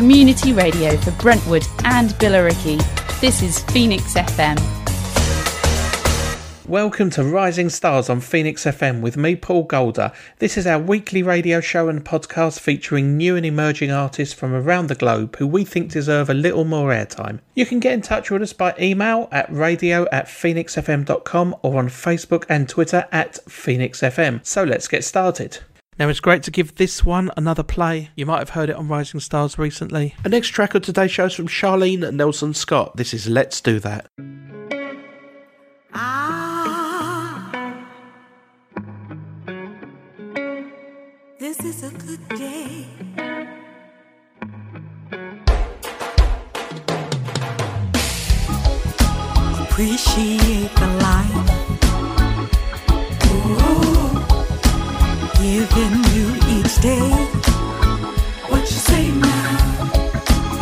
community radio for Brentwood and Billericay. This is Phoenix FM. Welcome to Rising Stars on Phoenix FM with me, Paul Golder. This is our weekly radio show and podcast featuring new and emerging artists from around the globe who we think deserve a little more airtime. You can get in touch with us by email at radio at phoenixfm.com or on Facebook and Twitter at phoenixfm. So let's get started. Now it's great to give this one another play. You might have heard it on Rising Stars recently. The next track of today's show is from Charlene Nelson Scott. This is Let's Do That. Ah. This is a good day. Appreciate the life. Giving you each day. What you say now?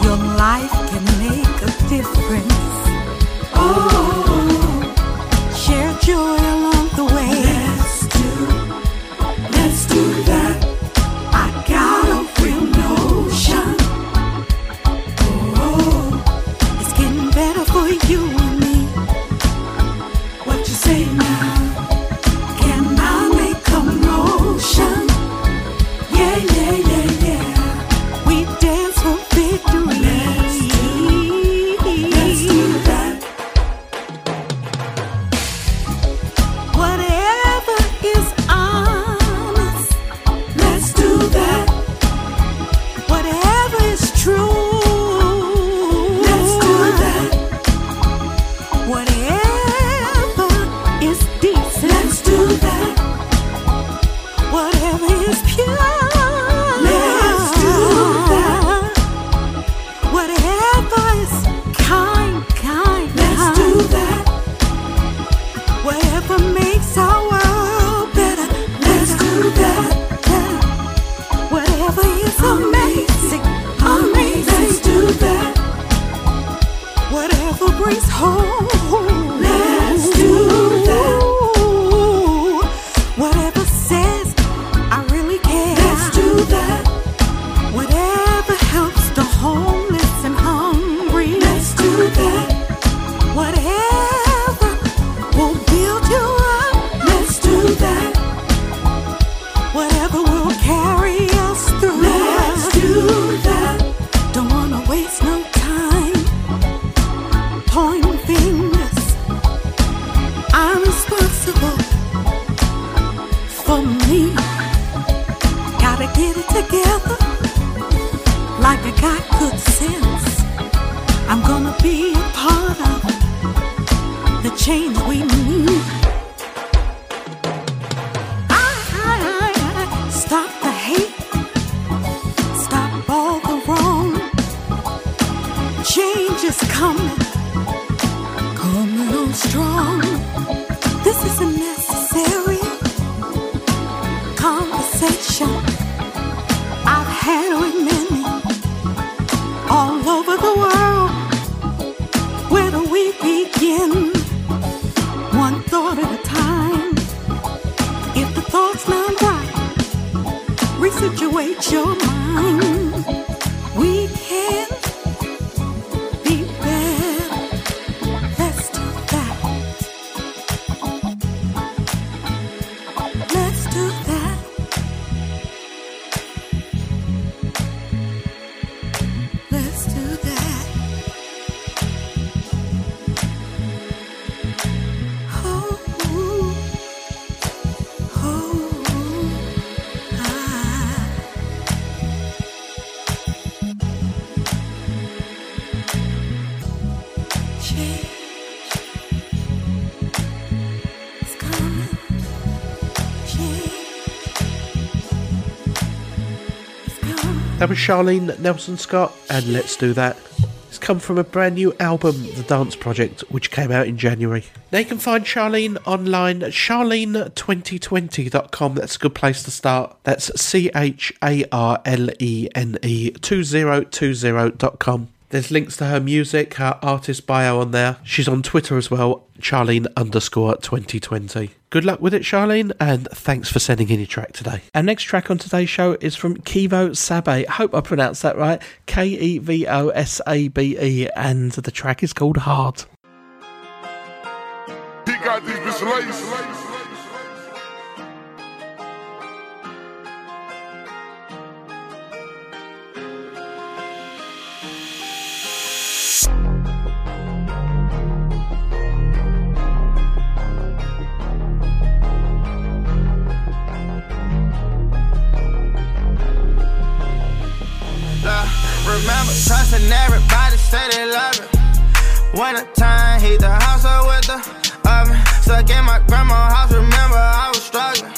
Your life can make a difference. Oh, share joy Charlene Nelson Scott, and let's do that. It's come from a brand new album, The Dance Project, which came out in January. Now you can find Charlene online at charlene2020.com. That's a good place to start. That's C H A R L E N E 2020.com. There's links to her music, her artist bio on there. She's on Twitter as well, Charlene underscore 2020. Good luck with it, Charlene, and thanks for sending in your track today. Our next track on today's show is from Kevo Sabe. Hope I pronounced that right. K E V O S A B E, and the track is called Hard. He got these. Remember trusting everybody, say they love it. Winter time, heat the house up with the oven. Stuck in my grandma's house, remember I was struggling.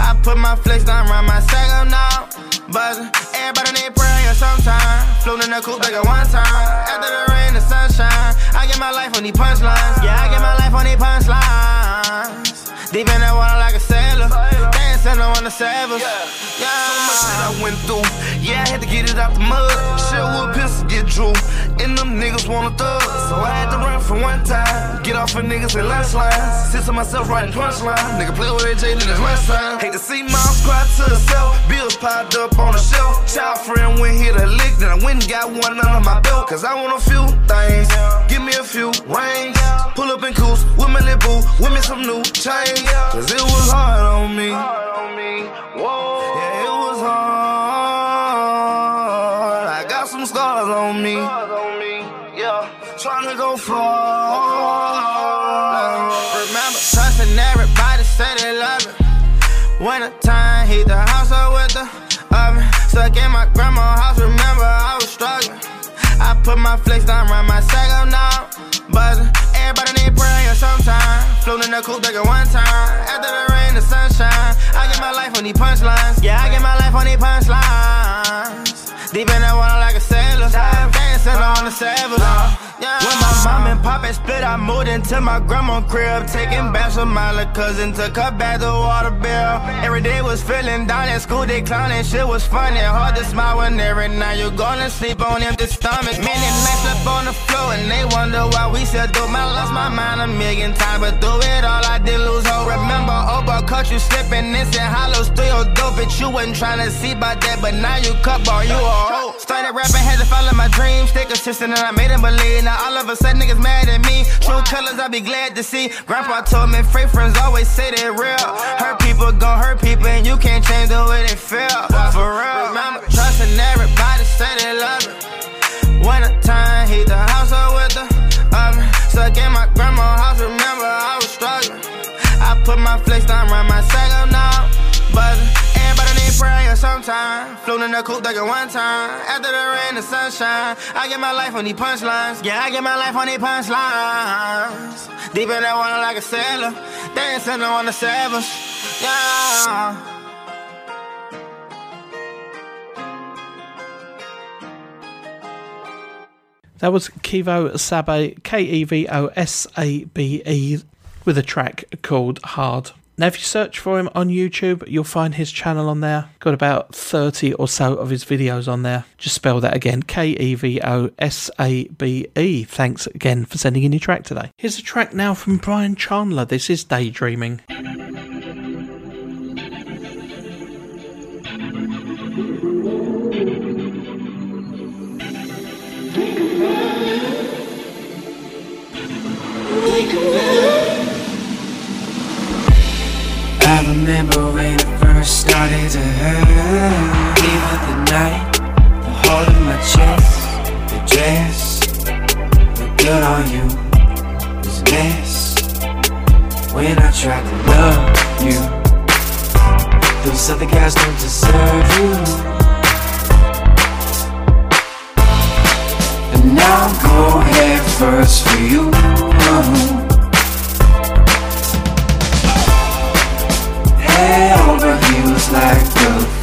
I put my flex down, run my sack up now. Buzzing, everybody need prayer sometime. Flew in the coupe like at one time. After the rain, the sunshine. I get my life on these punchlines. Yeah, I get my life on these punchlines. Deep in that water like a sailor. Dancing on the sailors. Yeah. So much shit I went through. Yeah, I had to get it out the mud. Shit with pistol get drew. And them niggas wanna thug. So I had to run for one time. Get off of niggas in lunch lines. Sit to myself writing punchline. Nigga play with AJ, then it's lunchtime. Hate to see moms cry to herself. Bills piled up on the shelf. Child friend went hit a lick. Then I went and got one under my belt. Cause I want a few things. Give me a few rings. Pull up in coos with my lil boo. With me some new chains. Cause it was hard on me. Yeah, it go far. Remember trusting everybody, say they love it. Winter time, heat the house up with the oven. Stuck in my grandma's house, remember I was struggling. I put my flex down, run my sack up now. Buzzing, everybody need prayer sometime. Flew in the coupe like at one time. After the rain, the sunshine. I get my life on these punchlines. Yeah, I get my life on these punchlines. Deep in that water like a sailor. Dancing on the sailors. Yeah. My mom and pop had split, I moved into my grandma's crib. Taking baths with my little cousin, took her back to water bill. Every day was feeling down at school, they clowning. Shit was funny, hard to smile when every night you're gonna sleep on empty stomach. Many nights up on the floor, and they wonder why we still do. I lost my mind a million times, but through it all, I did lose hope. Remember, Oba caught you slipping, and hollow still your dope. Bitch, you wasn't trying to see about that, but now you cup ball, you a hoe. Started rapping, had to follow my dreams, stay consistent, and I made them believe. Now all of a sudden, niggas mad at me. True colors, I be glad to see. Grandpa told me, fake friends always say they real. Hurt people gon' hurt people, and you can't change the way they feel. For real, remember, trusting everybody, say they love it. Winter time, heat the house up with the oven. Stuck in my grandma's house, remember I was struggling. I put my flex down, run my sack up now. Buzzing, prayer sometime. Flew in the coupe like one time. After the rain, the sunshine. I get my life on these punchlines. Yeah, I get my life on these punchlines. Deep in that water like a sailor. Dancing on the sailors. Yeah. That was Kevo Sabe, K E V O S A B E, with a track called Hard. Now, if you search for him on YouTube, you'll find his channel on there. Got about 30 or so of his videos on there. Just spell that again K E V O S A B E. Thanks again for sending in your track today. Here's a track now from Brian Chandler. This is Daydreaming. Remember when it first started to hurt. Even the night, the hold in my chest, the dress, the good on you was a mess. When I tried to love you, those other guys don't deserve you. And now I'm go head first for you. Head over heels like a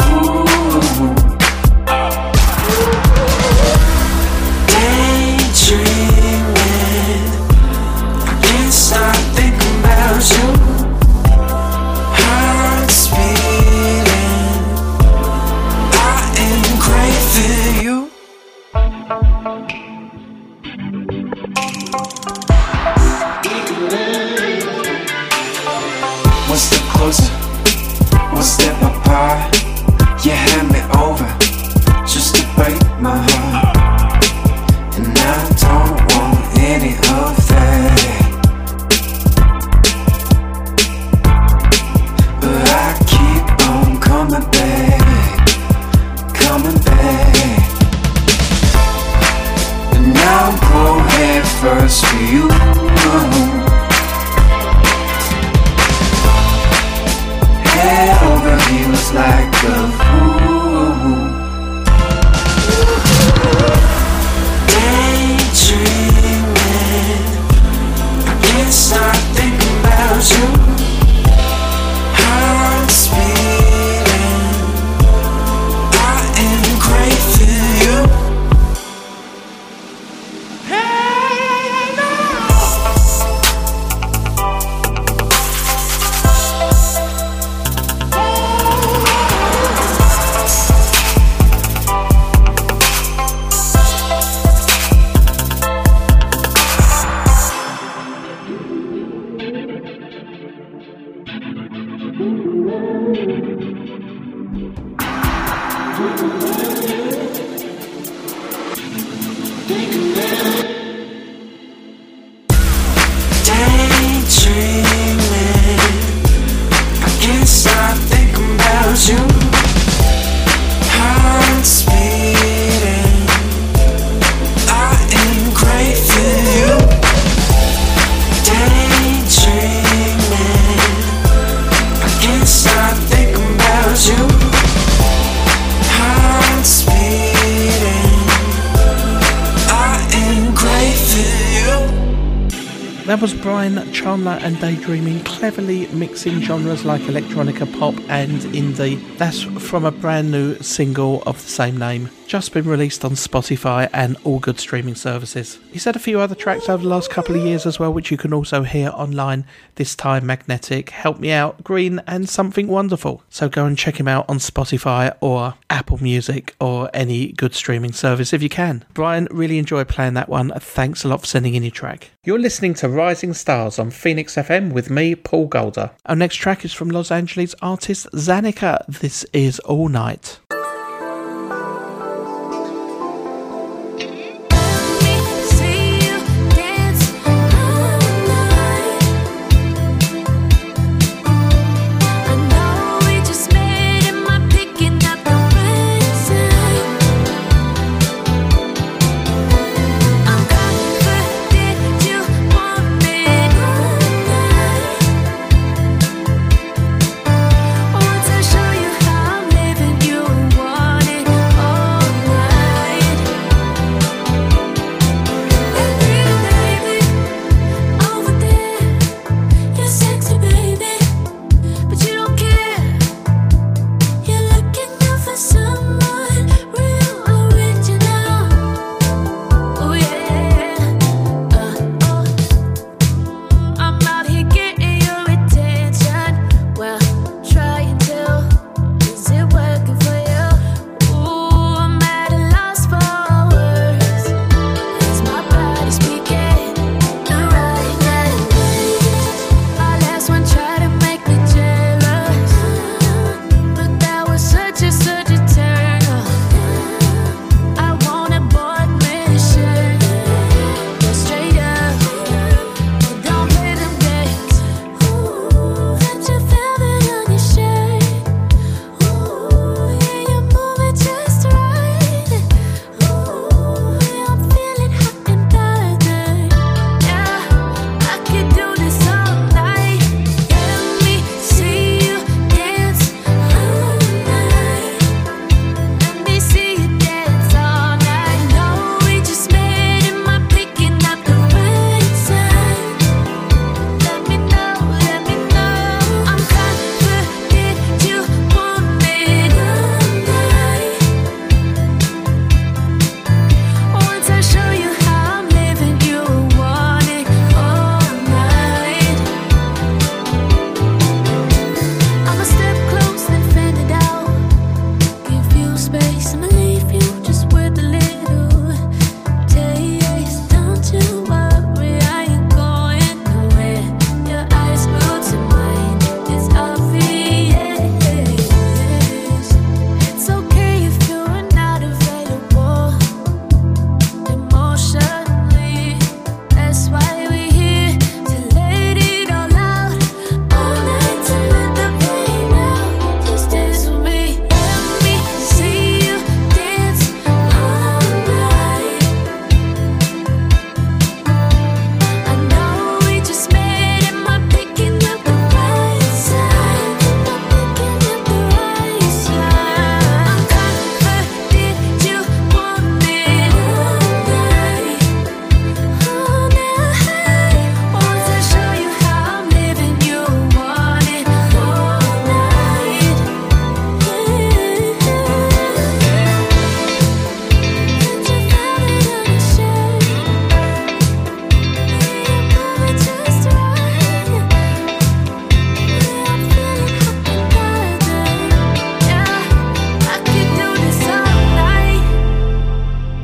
Chandler and Daydreaming, cleverly mixing genres like electronica, pop, and indie. That's from a brand new single of the same name, just been released on Spotify and all good streaming services. He's had a few other tracks over the last couple of years as well, which you can also hear online. This time, Magnetic, Help Me Out, Green, and Something Wonderful. So go and check him out on Spotify or Apple Music or any good streaming service if you can. Brian, really enjoyed playing that one. Thanks a lot for sending in your track. You're listening to Rising Stars on Phoenix FM with me, Paul Golder. Our next track is from Los Angeles artist Xanika. This is All Night.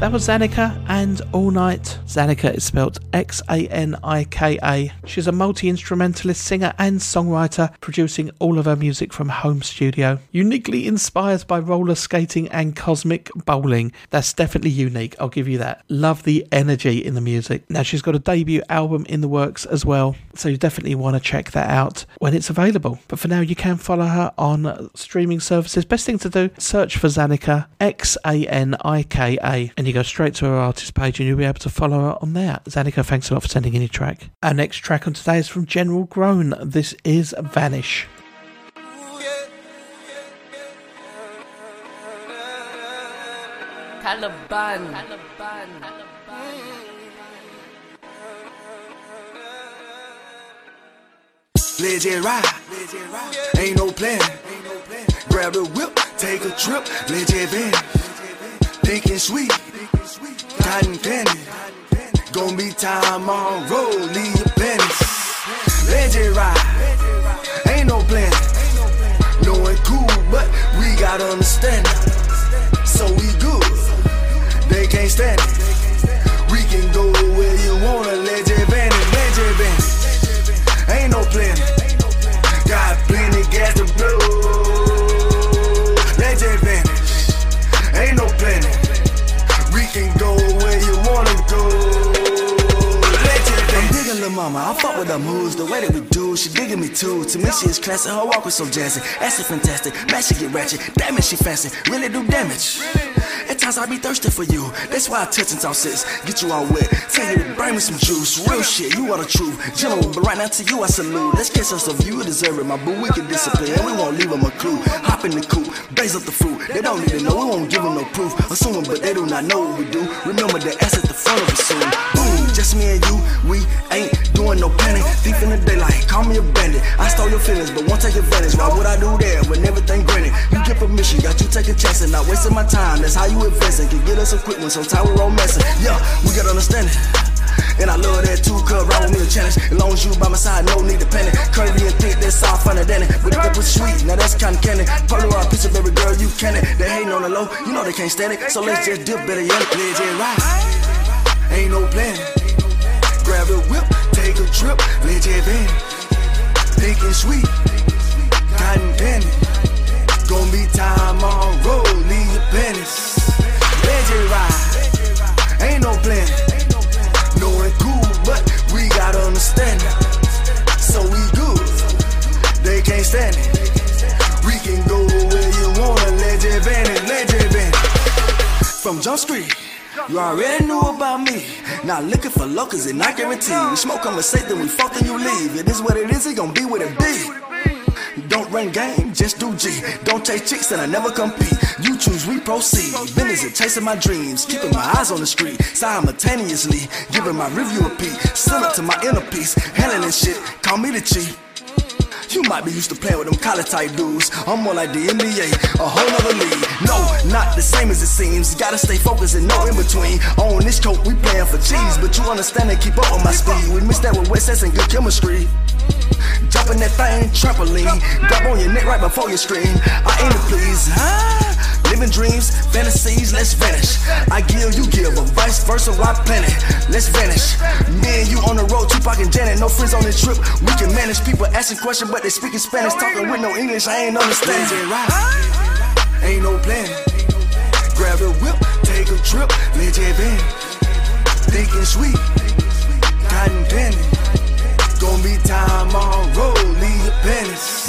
That was Xanika and All Night. Xanika is spelled X A N I K A. She's a multi instrumentalist, singer, and songwriter, producing all of her music from home studio. Uniquely inspired by roller skating and cosmic bowling. That's definitely unique, I'll give you that. Love the energy in the music. Now, she's got a debut album in the works as well, so you definitely want to check that out when it's available. But for now, you can follow her on streaming services. Best thing to do, search for Xanika, X A N I K A, and you go straight to her artist page and you'll be able to follow her on there. Xanika, thanks a lot for sending in your track. Our next track on today is from General Grown. This is Vanish. Caliban. Let it ride. Ain't no plan. Grab the whip, take a trip, let it bend. Pink and sweet, cotton. Gonna be time on road, leave your panties. Let it ride. Ain't no plan. No it cool, but we gotta understand. So we good. They can't stand it. Mama, I fuck with her moves, the way that we do, she digging me too. To me, she is classic, her walk was so jazzy. Acid fantastic, man, she get ratchet. Damn it, she fancy, really do damage. At times I be thirsty for you, that's why I touch and talk sis. Get you all wet, tell you to bring me some juice. Real shit, you are the truth. General, but right now to you I salute. Let's kiss us of you deserve it, my boo. We can discipline, and we won't leave them a clue. Hop in the coop, blaze up the fruit. They don't need to know, we won't give them no proof. Assuming, but they do not know what we do. Remember the ass at the front of the soon. Boom, just me and you, we ain't doing no planning. Thief in the daylight, call me a bandit. I stole your feelings, but won't take advantage. Why would I do that when everything granted? You get permission, got you taking chances, not wasting my time. How you invest and can get us a one. Sometimes we're romancing. Yeah, we gotta understand it. And I love that too, cuz with me a challenge. As long as you by my side, no need to panic. Curvy and thick, that's all funner than it. But if it was sweet, now that's kinda candy. Polaroid picture, baby girl, you can it. They hating on the low, you know they can't stand it. So let's just dip better, yet. Let's just ride. Ain't no plan. Grab the whip, take a trip, let it bend. Pink and sweet, cotton candy. Gonna be time on road, leave your panties. Let it ride. Ain't no plan. No it cool, but we gotta understand it. So we good. They can't stand it. We can go where you wanna, vanish, let it vanish. From Jump Street. You already knew about me. Not looking for locals, and I guarantee we smoke on the safe, then we fuck, then you leave. It is what it is, it gon' be what it be. Don't run game, just do G. Don't chase chicks and I never compete. You choose, we proceed. Business is chasing my dreams, keeping my eyes on the street. Simultaneously, giving my review a peek. Still up to my inner peace, handling and shit. Call me the chief. You might be used to playing with them college type dudes. I'm more like the NBA, a whole nother league. No, not the same as it seems. Gotta stay focused and no in between. On this coat, we playing for cheese, but you understand and keep up with my speed. We mix that with West and good chemistry. Jumping that thing, trampoline. Grab on your neck right before you scream. I aim to please, huh? Living dreams, fantasies, let's vanish. I give, you give, but vice versa, why planet? Let's vanish. Me and you on the road, Tupac and Janet, no friends on this trip. We can manage people asking questions, but they speaking Spanish, talking with no English. I ain't understand. Right. Ain't no plan. Grab the whip, take a trip, let it bend. Thinking sweet, cotton candy. Gonna be time on road, leave your panties.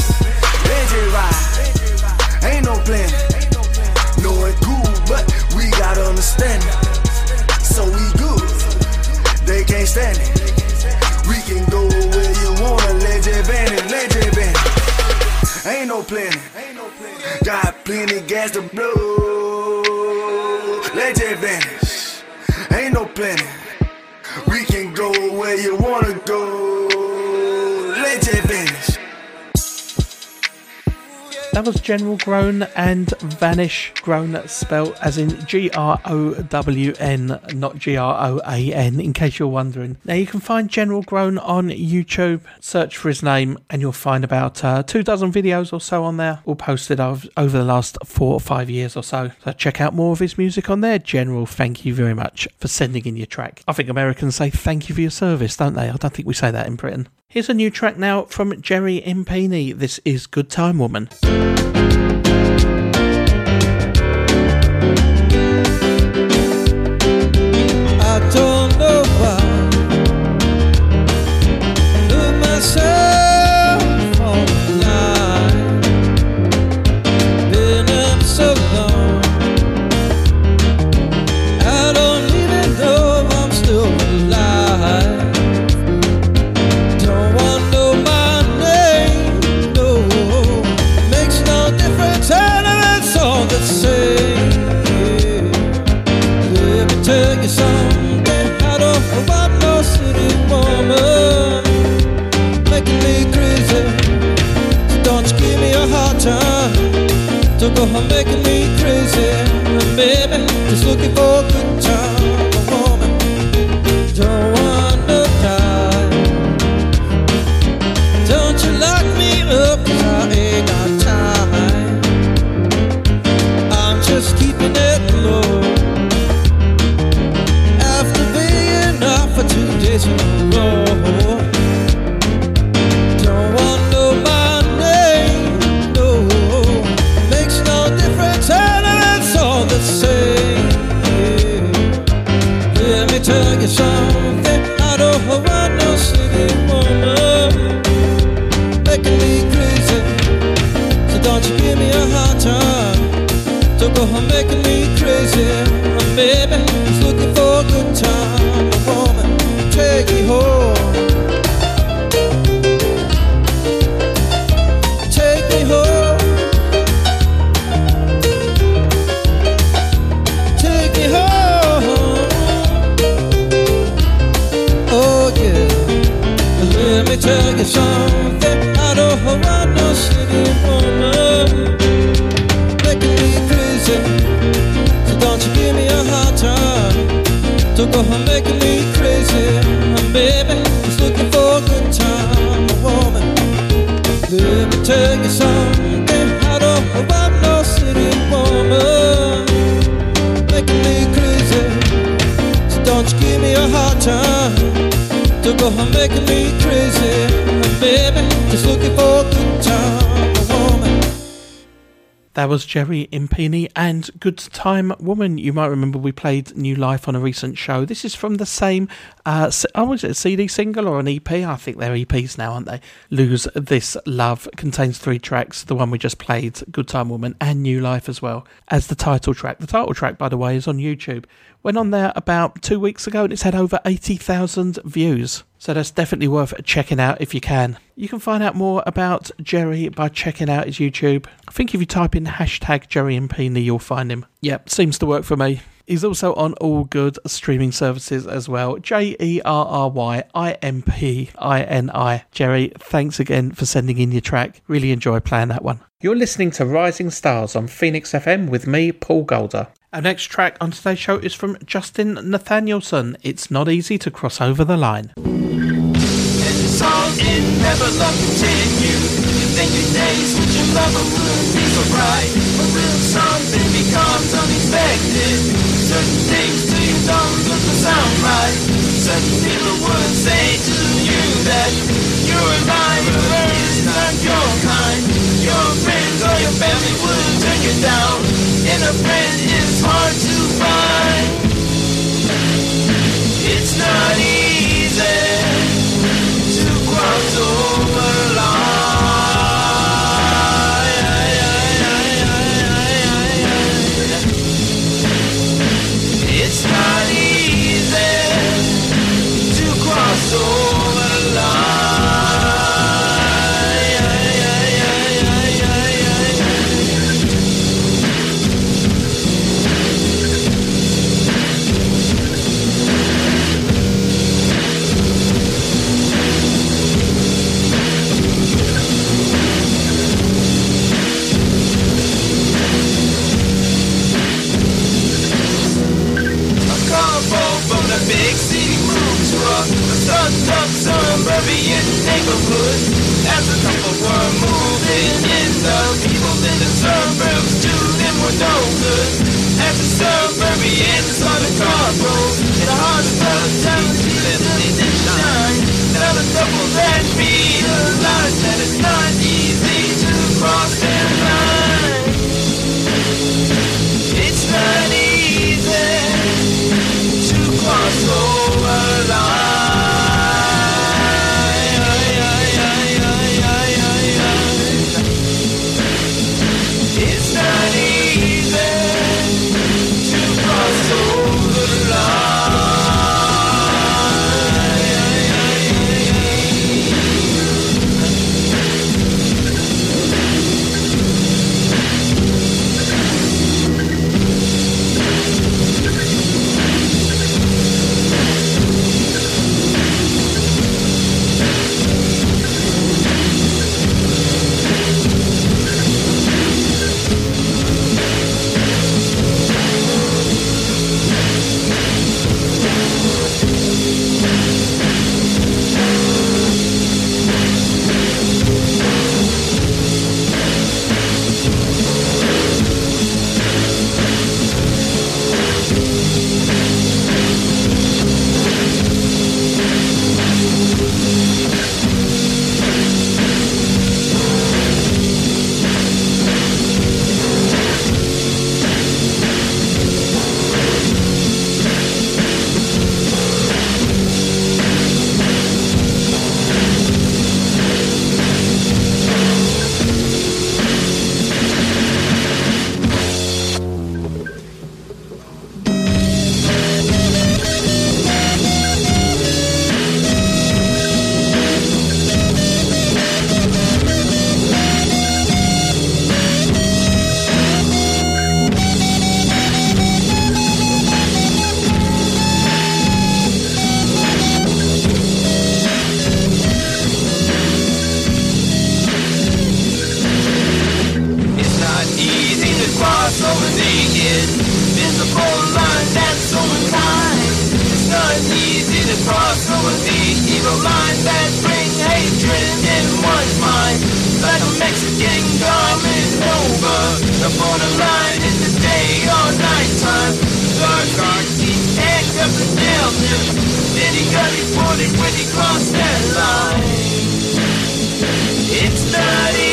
Let it ride. Ain't no plan. No it cool, but we gotta understand it. So we good. They can't stand it. We can go where you wanna, let it vanish, let it vanish. Ain't no plan. Got plenty gas to blow. It vanish. Ain't no plan. We can go where you wanna go. That was General Grown and Vanish, groan spelt as in G R O W N, not G R O A N, in case you're wondering. Now you can find General Grown on YouTube, search for his name, and you'll find about uh, two dozen videos or so on there, all posted over the last four or five years or so. So check out more of his music on there. General, thank you very much for sending in your track. I think Americans say thank you for your service, don't they? I don't think we say that in Britain. Here's a new track now from Jerry Impini. This is Good Time Woman. Crazy, That was Jerry Impini and Good Time Woman. You might remember we played New Life on a recent show. This is from the same, uh, oh, was it a CD single or an EP? I think they're EPs now, aren't they? Lose This Love contains three tracks. The one we just played, Good Time Woman, and New Life as well, as the title track. The title track, by the way, is on YouTube. Went on there about two weeks ago and it's had over 80,000 views. So that's definitely worth checking out if you can. You can find out more about Jerry by checking out his YouTube. I think if you type in hashtag Jerry and you'll find him. Yep, seems to work for me. He's also on all good streaming services as well. J E R R Y I M P I N I. Jerry, thanks again for sending in your track. Really enjoy playing that one. You're listening to Rising Stars on Phoenix FM with me, Paul Golder. Our next track on today's show is from Justin Nathanielson. It's not easy to cross over the line. Certain things to you don't look or sound right. Certain people would say to you that you're a is not your kind. Your friends or your family would turn you down, and a friend is hard to find. It's not easy up suburban neighborhood. As the couple were moving in, the people in the suburbs to them were no good. As the suburbians saw the car in the heart of the town, living in shine. Now the couple that realized that it's not easy to cross their line. It's not easy to cross over line. Line that's over time. It's not easy to cross over the evil that bring hatred in one's mind. Like a Mexican borderline in the day or night time. Dark he when he crossed that line. It's not easy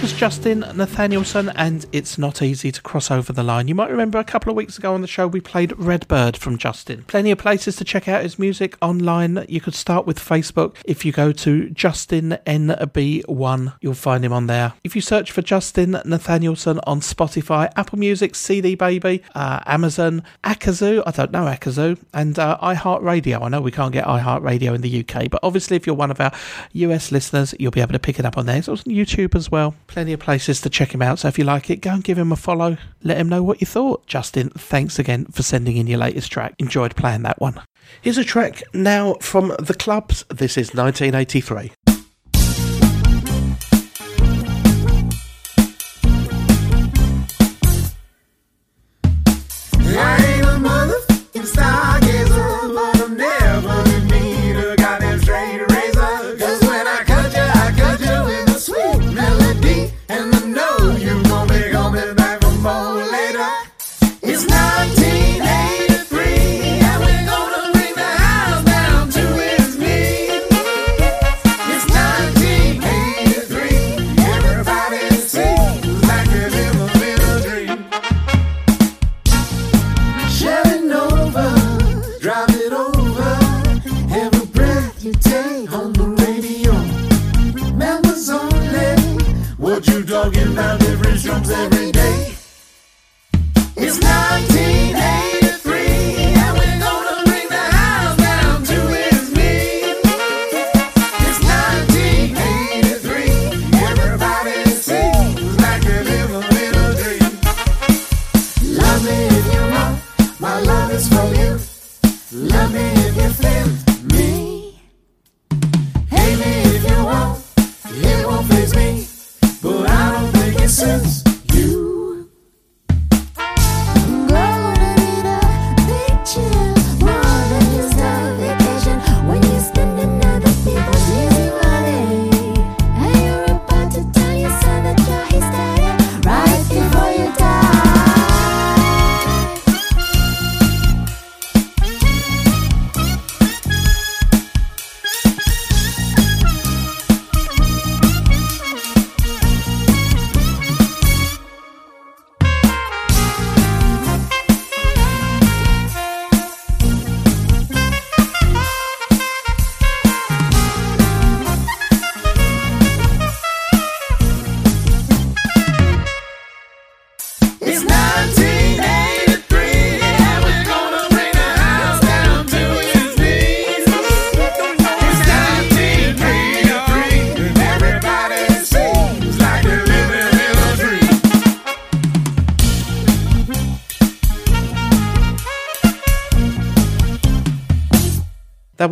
Was Justin Nathanielson, and it's not easy to cross over the line. You might remember a couple of weeks ago on the show we played Redbird from Justin. Plenty of places to check out his music online. You could start with Facebook. If you go to Justin NB1, you'll find him on there. If you search for Justin Nathanielson on Spotify, Apple Music, CD Baby, uh, Amazon, Akazoo, I don't know Akazoo, and uh, iHeartRadio. I know we can't get iHeartRadio in the UK, but obviously if you're one of our US listeners, you'll be able to pick it up on there. It's also on YouTube as well. Plenty of places to check him out. So if you like it, go and give him a follow. Let him know what you thought. Justin, thanks again for sending in your latest track. Enjoyed playing that one. Here's a track now from the clubs. This is 1983.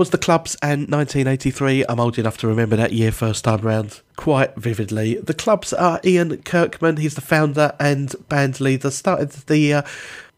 Was the clubs and 1983. I'm old enough to remember that year first time round quite vividly. The clubs are Ian Kirkman. He's the founder and band leader. Started the uh,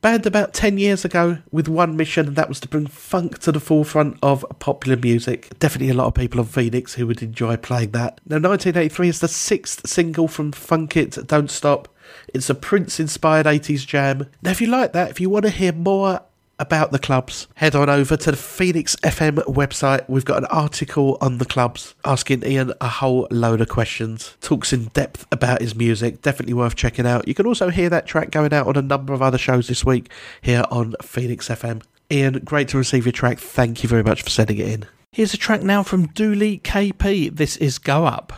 band about 10 years ago with one mission, and that was to bring funk to the forefront of popular music. Definitely a lot of people on Phoenix who would enjoy playing that. Now, 1983 is the sixth single from Funk It, Don't Stop. It's a Prince inspired 80s jam. Now, if you like that, if you want to hear more about the clubs, head on over to the Phoenix FM website. We've got an article on the clubs asking Ian a whole load of questions. Talks in depth about his music. Definitely worth checking out. You can also hear that track going out on a number of other shows this week here on Phoenix FM. Ian, great to receive your track. Thank you very much for sending it in. Here's a track now from Dooley KP. This is Go Up.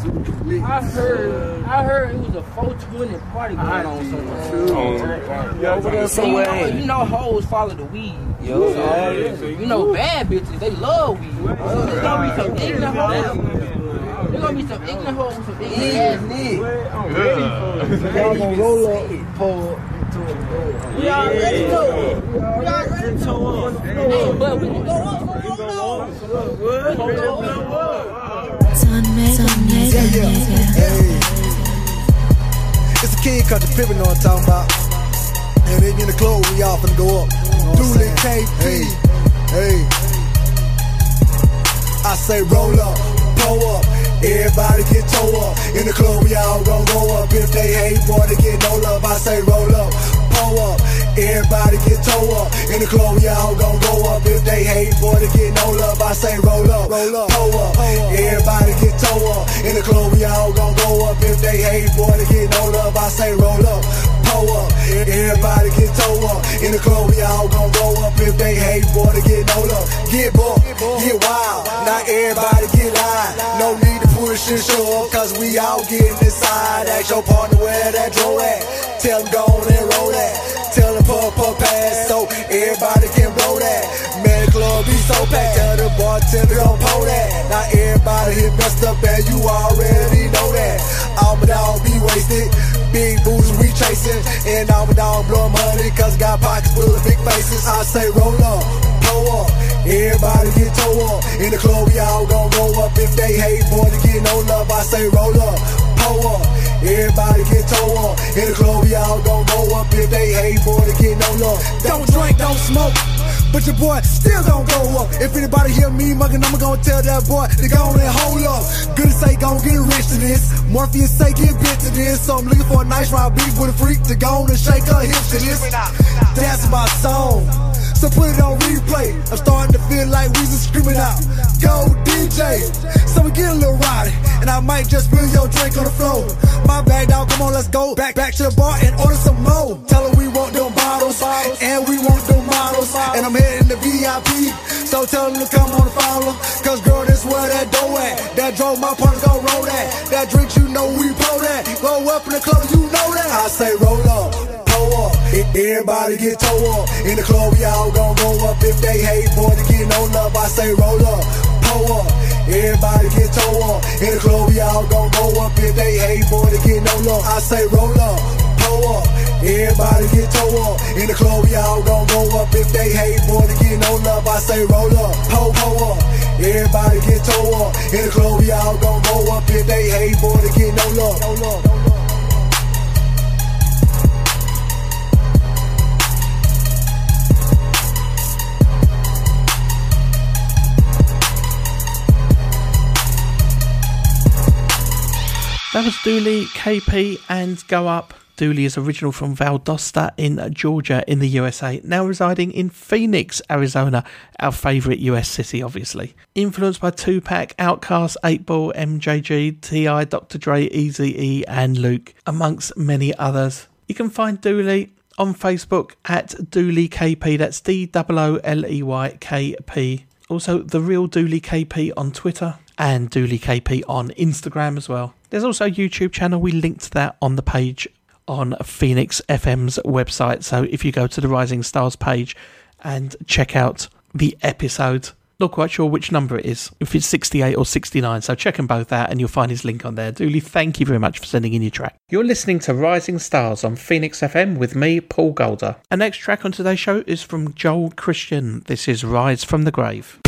I heard, I heard it was a 420 party going on somewhere. Yo, what else So, you, know, you know, hoes follow the weed. Yo, So, yeah. you know, bad bitches, they love weed. So there's gonna be some ignorant hoes. There's gonna be some ignorant hoes with some ignorant ass niggas. Y'all gonna roll up, pull We already know. We already know. Hey, but we can go up. We can go up. We can go up. Yeah, yeah. Hey. It's a kid country pimpin' know what I'm talking about. And then in the club, we all finna go up. Dooley KP. Hey. hey. I say roll up, pull up. Everybody get toe up. In the club, we all gon' go up. If they hate, boy, they get no love. I say roll up, pull up. Everybody get toe up. In the club, we all gon' go up. If they hate, boy, they get no love. I say roll up, roll up, pull up. Everybody get toe up. In the club, we all gon' go up. If they hate, boy, they get no love. I say roll up, pull up. Everybody get toe up. In the club, we all gon' go up. If they hate, boy, they get no love. Get bored, get wild. Not everybody get high. No need to push and show up, cause we all getting inside. Ask your partner where that draw at. Tell them go on and roll that. Tell them pull up pass so everybody can blow that. Man, the club be so packed. Tell the bartender don't pull that. Now everybody here messed up and you already know that. All my dog be wasted. Big boots we chasing. And all my dog blow money cause got pockets full of big faces. I say roll up, pull up. Everybody get toe up. In the club we all gon' go up. If they hate, boy, they get no love. I say roll up, pull up. Everybody get toe up. In the club we all gon' go up. If they hate, boy, they get no love. Don't drink, don't smoke. But your boy still gon' go up. If anybody hear me mugging, I'ma gon' tell that boy to go on and hold up. Good say gon' get rich to this. Morpheus say get bit to this. So I'm looking for a nice ride beat with a freak to go on and shake her hips to this. That's my song. So put it on replay. I'm starting to feel like we just screaming out. Go DJ. So we get a little rowdy. And I might just spill your drink on the floor. My bag down, come on, let's go. Back back to the bar and order some more. Tell her we want them bottles. And we want them And I'm heading to VIP. So tell them to come on and follow. Cause girl, this where that dough at. That drove my partner gon' roll that. That drink, you know we pro that. Go up in the club, you know that. I say roll up pull up. Everybody get toe up. In the club, we all gon' go up. If they hate, boy, they get no love. I say roll up, pull up. Everybody get toe up. In the club, we all gon' go up. If they hate, boy, they get no love. I say roll up, pull up. Everybody get toe up. In the club, we all gon' go up. If they hate, boy, to get no love, I say roll up, pull, pull up. Everybody get toe up. In the club, we all gon' go up. If they hate, boy, to get. No love. No love. That was Dooley, KP, and Go Up. Dooley is original from Valdosta in Georgia in the USA, now residing in Phoenix, Arizona, our favourite US city, obviously. Influenced by Tupac, Outkast, 8 Ball, MJG, T.I., Dr. Dre, Eazy-E, and Luke, amongst many others. You can find Dooley on Facebook at Dooley KP, that's D O O L E Y K P. Also, The Real Dooley KP on Twitter and Dooley KP on Instagram as well. There's also a YouTube channel. We linked that on the page on Phoenix FM's website. So if you go to the Rising Stars page and check out the episode, not quite sure which number it is, if it's 68 or 69. So check them both out and you'll find his link on there. Dooley, thank you very much for sending in your track. You're listening to Rising Stars on Phoenix FM with me, Paul Golder. Our next track on today's show is from Joel Christian. This is Rise from the Grave.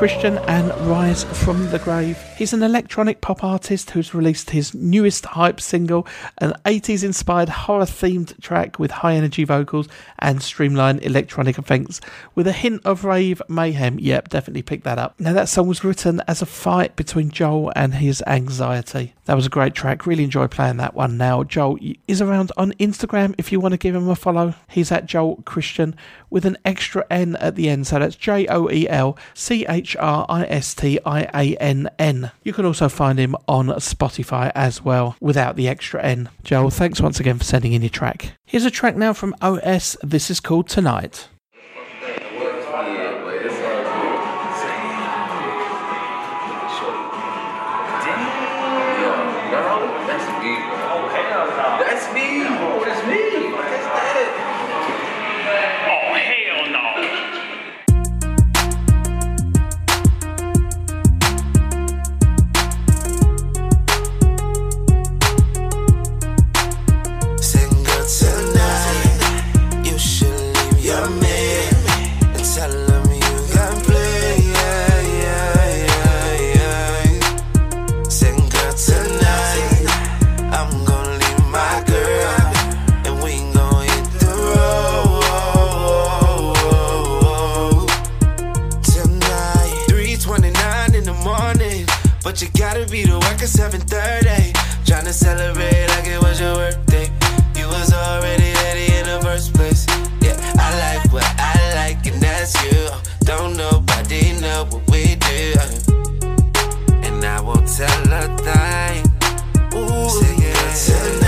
Christian and Rise from the Grave. He's an electronic pop artist who's released his newest hype single, an 80s inspired horror themed track with high energy vocals and streamlined electronic effects with a hint of rave mayhem. Yep, definitely pick that up. Now, that song was written as a fight between Joel and his anxiety. That was a great track. Really enjoy playing that one. Now, Joel is around on Instagram if you want to give him a follow. He's at Joel Christian with an extra N at the end. So that's J O E L C H R I S T I A N N. You can also find him on Spotify as well without the extra N. Joel, thanks once again for sending in your track. Here's a track now from OS. This is called Tonight. But you gotta be to work at 7:30. Tryna celebrate like it was your birthday. You was already ready in the first place. Yeah, I like what I like, and that's you. Don't nobody know what we do. And I won't tell a thing. Ooh, Say it,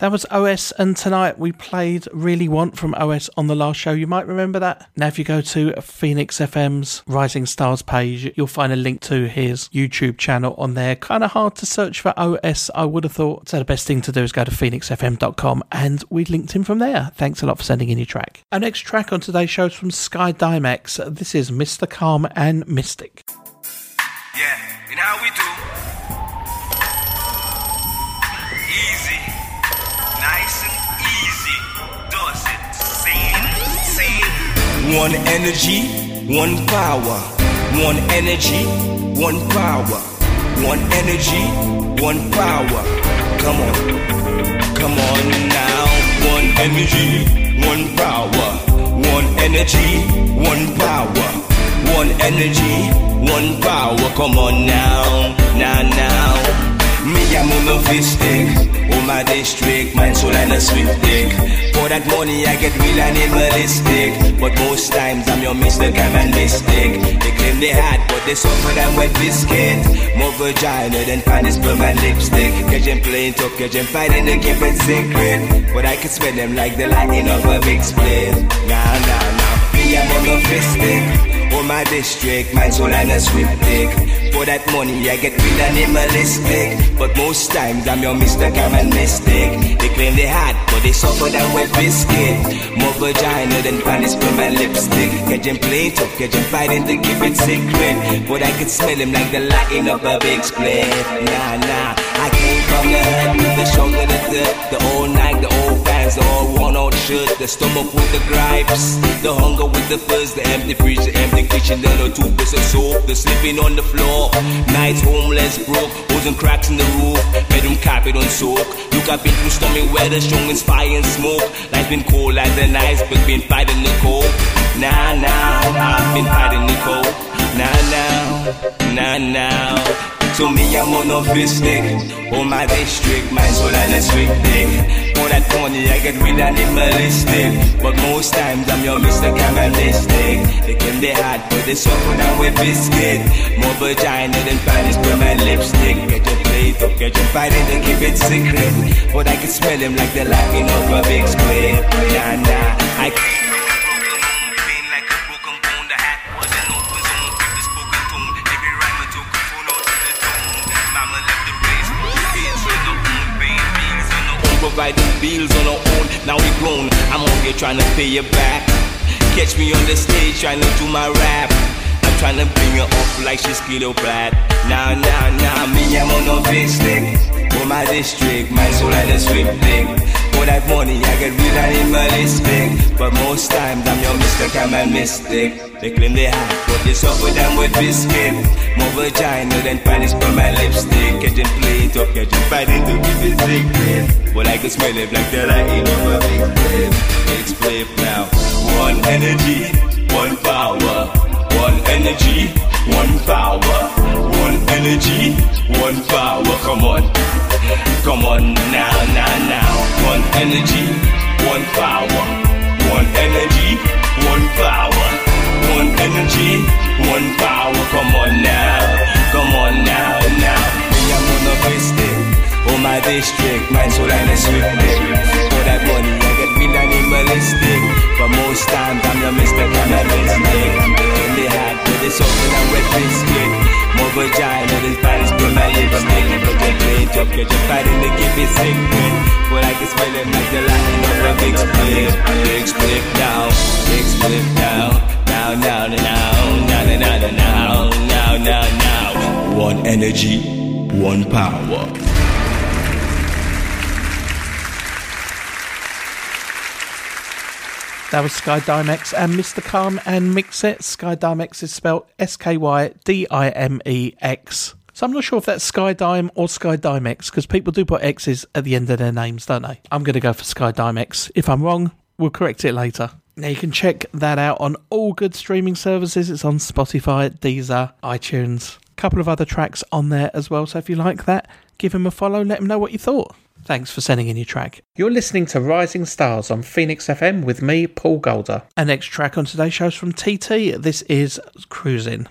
That was OS, and tonight we played Really Want from OS on the last show. You might remember that. Now, if you go to Phoenix FM's Rising Stars page, you'll find a link to his YouTube channel on there. Kind of hard to search for OS, I would have thought. So, the best thing to do is go to phoenixfm.com, and we linked him from there. Thanks a lot for sending in your track. Our next track on today's show is from Sky Dimex. This is Mr. Calm and Mystic. Yeah, you know how we do. One energy, one power. One energy, one power. One energy, one power. Come on, come on now. One energy, one power. One energy, one power. One energy, one power. Come on now, now, now. Me, I'm monovistic. My district, mine soul and a sweet dick. For that money, I get real and animalistic. But most times, I'm your a mystic. They claim they had, but they suffer than wet biscuit. More vagina than finest sperm and lipstick. Catch them playing tough, catch them fighting, they keep it secret. But I can smell them like the lightning of a big split. Nah, nah, nah. Me, I'm monovistic. Oh, my district, my soul and a sweet dick. For that money, I get real animalistic. But most times, I'm your I'm a mystic. They claim they had, but they suffer that wet biscuit. More vagina than finest sperm and lipstick. Catch them playing tough, catch them fighting to keep it secret. But I could smell them like the lightning of a big split. Nah, nah, I came from the hood with the shoulder, the dirt, the old night, the old the all worn out shirt, the stomach with the gripes, the hunger with the fuzz, the empty fridge, the empty kitchen, the no toothpaste and soap, the sleeping on the floor, nights homeless, broke, holes and cracks in the roof, bedroom carpet on soak. Look, I've been through stormy weather, strong as fire and smoke. Life's been cold as the ice, but been fighting the cold. Nah, nah, I've been fighting the cold. Nah, nah, nah, nah. So me, I'm monovistic. Oh, my district, my soul and a sweet dick. For that money, I get real animalistic. But most times, I'm your Mr. Camalistic. They claim they hot, but they suffer down with biscuit. More vagina than finest sperm my lipstick. Get your plate up, get your fighting to keep it secret. But I can smell them like the lightning of a big split. Nah, nah, I providing bills on our own. Now we grown, I'm on here trying to pay you back. Catch me on the stage trying to do my rap. I'm trying to bring her up like she's kilo plat. Nah, nah, nah, me, I'm on a big stick. For my district, my soul and a sweet dick. For that money, I get real animalistic. But most times, I'm your mystic, I'm a mystic. They claim they have, but they suffer them with biscuit. More vagina than finest for my lipstick. Catching plate up, catching fighting to keep it secret. But I can smell it like the lightning of a big. Big flip now. One energy, one power. One energy, one power. One energy, one power. Come on. Come on now, now, now. One energy, one power. One energy, one power. One energy, one power. Come on now. Come on now, now. Me, I'm monovistic. Oh, my district, my soul and a sweet dick. For that money, I get real animalistic. But most times, I'm your Mr. Cannabistic. In the hat, with the soap and a wet biscuit. More vagina than Spanish for my lipstick. They play it up, get you fighting to keep it secret. But I can smell it like the lightning of a big split. Big split down, big split. Now, now, now, now, now, now, now, now, now, now, now. One energy, one power. That was Sky Dimex and Mr. Calm and Mix It. Sky Dimex is spelled S K Y D I M E X. So I'm not sure if that's Sky Dime or Sky Dimex because people do put X's at the end of their names, don't they? I'm going to go for Sky Dimex. If I'm wrong, we'll correct it later. Now you can check that out on all good streaming services. It's on Spotify, Deezer, iTunes. A couple of other tracks on there as well. So if you like that, give him a follow. Let him know what you thought. Thanks for sending in your track. You're listening to Rising Stars on Phoenix FM with me, Paul Golder. Our next track on today's show is from TT. This is Cruising.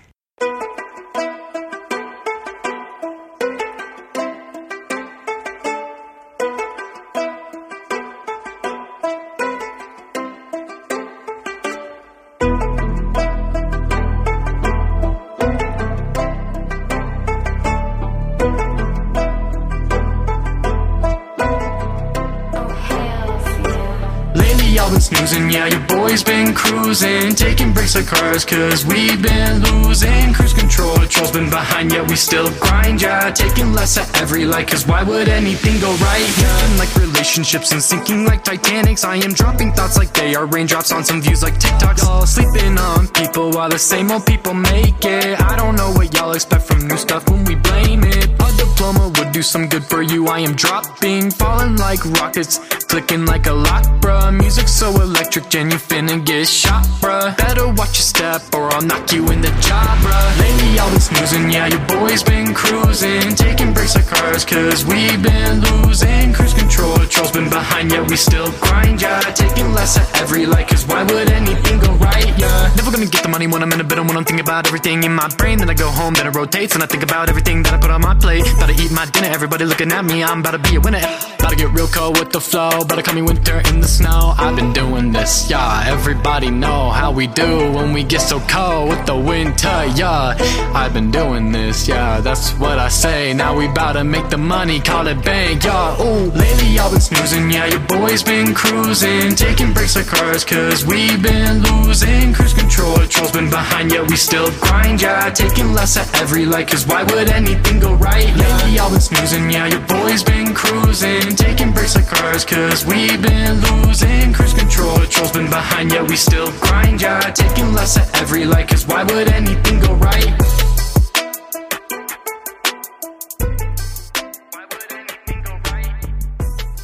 Your been cruising Taking breaks like cars, cause we've been losing Cruise control, trolls been behind, yet we still grind, yeah. Taking less at every light, cause why would anything go right, yeah Like relationships and sinking like Titanics. I am dropping thoughts like they are raindrops on some views like TikToks. Y'all sleeping on people while the same old people make it. I don't know what y'all expect from new stuff when we blame it. A diploma would do some good for you, I am dropping Falling like rockets, clicking like a lock, bruh. Music so electric, Jen, you finna get shot, bruh. Better watch your step or I'll knock you in the jaw, bruh. Lately y'all been snoozing, yeah, your boy's been cruising. Taking breaks like cars, cause we've been losing. Cruise control, trolls been behind, yet we still grind, yeah. Taking less at every light, cause why would anything go right, yeah? Never gonna get the money when I'm in a bit and when I'm thinking about everything in my brain. Then I go home, then it rotates, and I think about everything that I put on my plate. Gotta eat my dinner, everybody looking at me, I'm about to be a winner. About to get real cold with the flow, about to call me winter in the snow. I've been doing this, yeah, everybody know how we do When we get so cold with the winter, yeah. I've been doing this, yeah, that's what I say. Now we bout to make the money, call it bank, yeah. Ooh, lately y'all been snoozing, yeah, your boy's been cruising Taking breaks like cars, cause we've been losing Cruise control, trolls been behind, yeah, we still grind, yeah. Taking less at every light, cause why would anything go right, Lately y'all been snoozing, yeah, your boy's been cruising Taking breaks like cars, cause we've been losing Cruise control, trolls been behind, yeah, we still grind, yeah Taking less at every light, cause why would anything go right?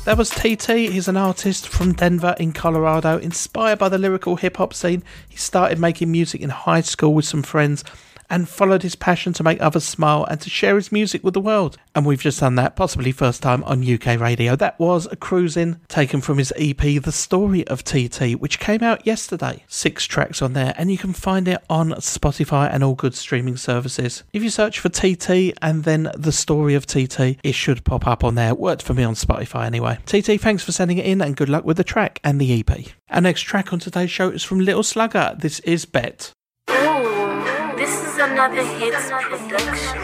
That was TT. He's an artist from Denver in Colorado. Inspired by the lyrical hip hop scene, he started making music in high school with some friends and followed his passion to make others smile and to share his music with the world. And we've just done that, possibly first time on UK radio. That was a cruising taken from his EP, The Story of TT, which came out yesterday. Six tracks on there, and you can find it on Spotify and all good streaming services. If you search for TT and then The Story of TT, it should pop up on there. It worked for me on Spotify anyway. TT, thanks for sending it in and good luck with the track and the EP. Our next track on today's show is from Little Slugger. This is Bet. This is another hits production.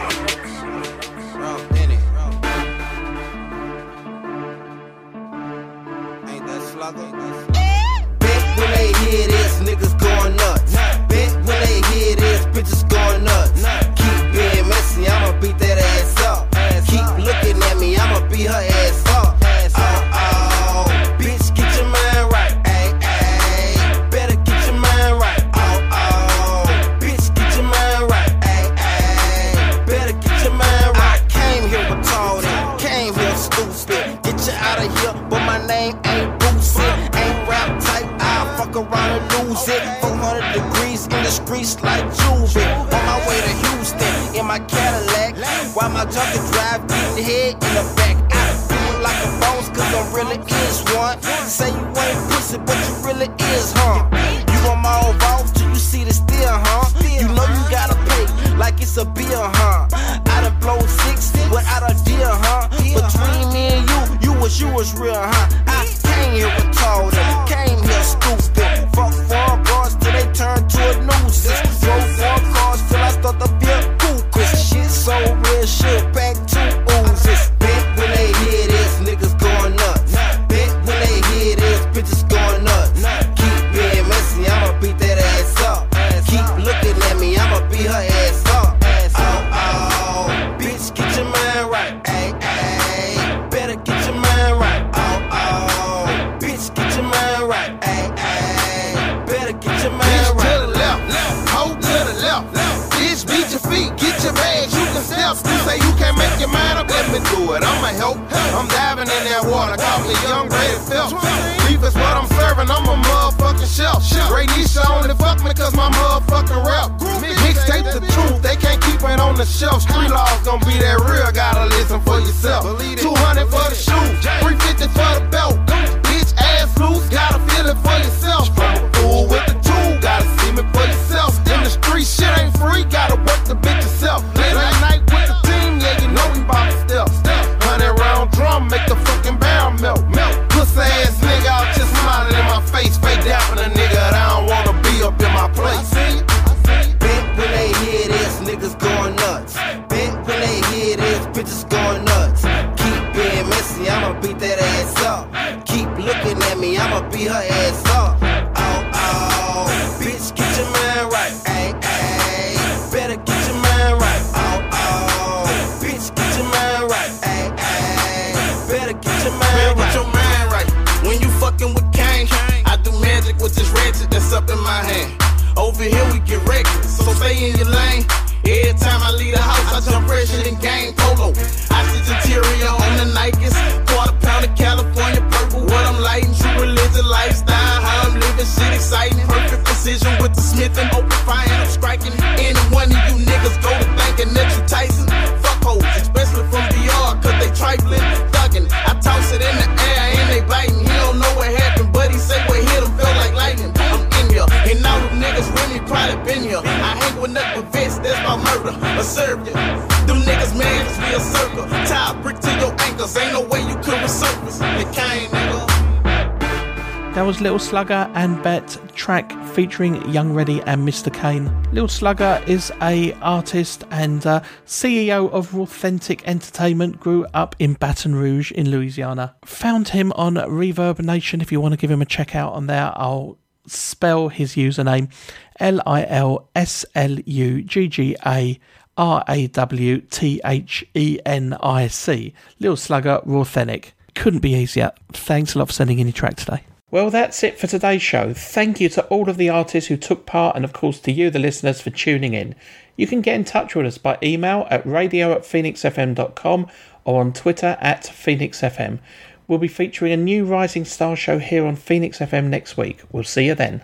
Bet when they hear this, niggas going nuts. Bet when they hear this, bitches going nuts. Keep being messy, I'ma beat that ass around and lose it. 400 degrees in the streets like Juvie. On my way to Houston in my Cadillac. While my junkie drive, beating the head in the back. I feel like a boss, cause I really is one. Say you ain't pussy, but you really is, huh? You on my own boss till you see the steel, huh? You know you gotta pay like it's a bill, huh? I done blow six without a deal, huh? Between me and you, you was you was real, huh? Over here we get reckless, so stay in your lane. Every time I leave the house, I jump fresher than game polo. I sit interior on the Nikes, quarter pound of California purple. What I'm lighting, true religion lifestyle, how I'm living, shit exciting. Perfect precision with the Smith and open fire, I'm murder. Them niggas man, just be a circle. Tie a brick to your ankles, ain't no way you could resurface. Nigga. That was Little Slugger and Bet track featuring Young Ready and Mr. Kane. Little Slugger is a artist and uh, CEO of Authentic Entertainment. Grew up in Baton Rouge in Louisiana. Found him on Reverb Nation. If you want to give him a check out on there, I'll spell his username L I L S L U G G A R A W T H E N I C. Little Slugger, Authentic. Couldn't be easier. Thanks a lot for sending in your track today. Well, that's it for today's show. Thank you to all of the artists who took part, and of course to you, the listeners, for tuning in. You can get in touch with us by email at radio at phoenixfm.com or on Twitter at phoenixfm. We'll be featuring a new Rising Star show here on Phoenix FM next week. We'll see you then.